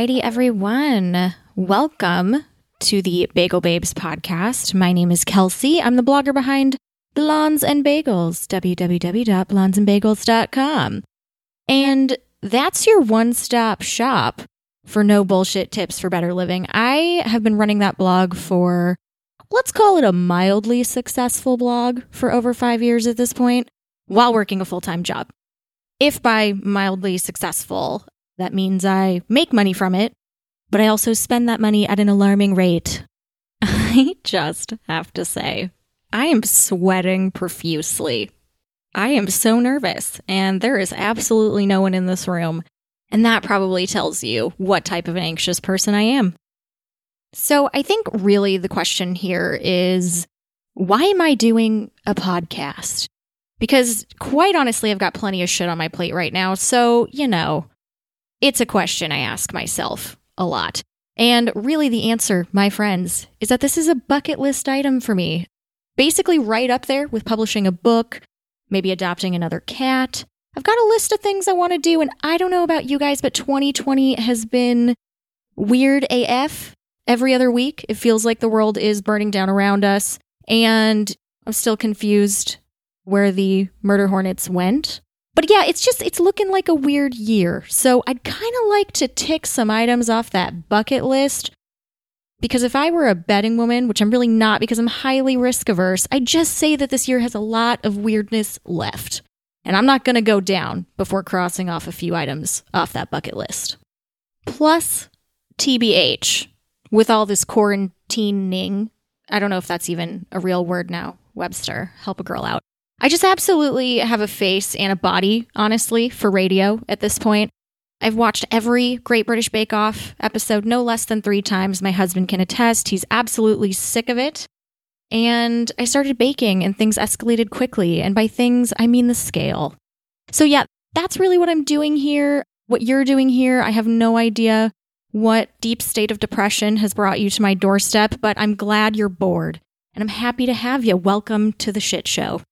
righty, everyone. Welcome to the Bagel Babes podcast. My name is Kelsey. I'm the blogger behind Blondes and Bagels, www.blondesandbagels.com. And that's your one stop shop for no bullshit tips for better living. I have been running that blog for, let's call it a mildly successful blog for over five years at this point while working a full time job. If by mildly successful, that means I make money from it, but I also spend that money at an alarming rate. I just have to say, I am sweating profusely. I am so nervous, and there is absolutely no one in this room. And that probably tells you what type of an anxious person I am. So I think really the question here is why am I doing a podcast? Because quite honestly, I've got plenty of shit on my plate right now. So, you know, it's a question I ask myself a lot. And really, the answer, my friends, is that this is a bucket list item for me. Basically, right up there with publishing a book, maybe adopting another cat. I've got a list of things I want to do, and I don't know about you guys, but 2020 has been weird AF. Every other week, it feels like the world is burning down around us, and I'm still confused where the murder hornets went. But yeah, it's just, it's looking like a weird year. So I'd kind of like to tick some items off that bucket list. Because if I were a betting woman, which I'm really not because I'm highly risk averse, I'd just say that this year has a lot of weirdness left. And I'm not going to go down before crossing off a few items off that bucket list. Plus, TBH, with all this quarantining, I don't know if that's even a real word now. Webster, help a girl out. I just absolutely have a face and a body, honestly, for radio at this point. I've watched every Great British Bake Off episode no less than three times. My husband can attest. He's absolutely sick of it. And I started baking and things escalated quickly. And by things, I mean the scale. So, yeah, that's really what I'm doing here. What you're doing here, I have no idea what deep state of depression has brought you to my doorstep, but I'm glad you're bored. And I'm happy to have you. Welcome to the shit show.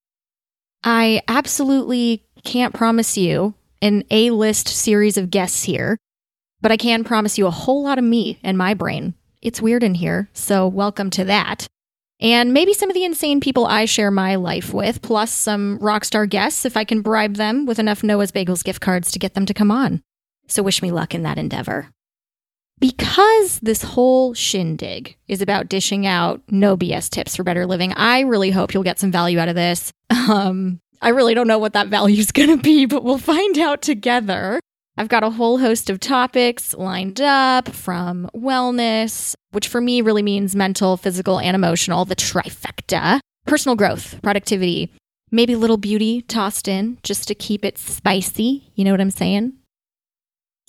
I absolutely can't promise you an A list series of guests here, but I can promise you a whole lot of me and my brain. It's weird in here, so welcome to that. And maybe some of the insane people I share my life with, plus some rock star guests if I can bribe them with enough Noah's Bagels gift cards to get them to come on. So wish me luck in that endeavor. Because this whole shindig is about dishing out no BS tips for better living, I really hope you'll get some value out of this. Um, I really don't know what that value is going to be, but we'll find out together. I've got a whole host of topics lined up from wellness, which for me really means mental, physical, and emotional, the trifecta, personal growth, productivity, maybe a little beauty tossed in just to keep it spicy. You know what I'm saying?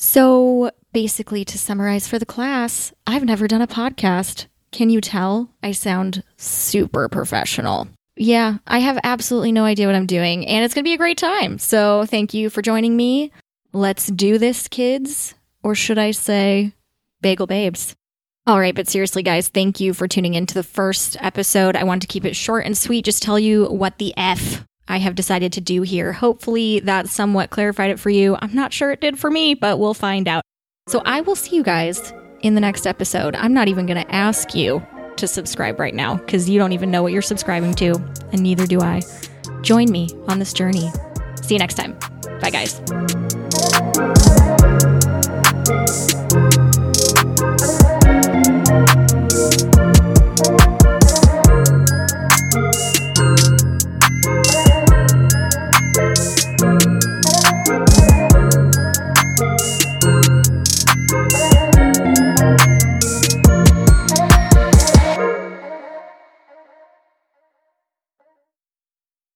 So, basically, to summarize for the class, I've never done a podcast. Can you tell? I sound super professional. Yeah, I have absolutely no idea what I'm doing, and it's going to be a great time. So, thank you for joining me. Let's do this, kids. Or should I say, bagel babes? All right, but seriously, guys, thank you for tuning in to the first episode. I want to keep it short and sweet, just tell you what the F I have decided to do here. Hopefully, that somewhat clarified it for you. I'm not sure it did for me, but we'll find out. So, I will see you guys in the next episode. I'm not even going to ask you to subscribe right now because you don't even know what you're subscribing to, and neither do I. Join me on this journey. See you next time. Bye, guys.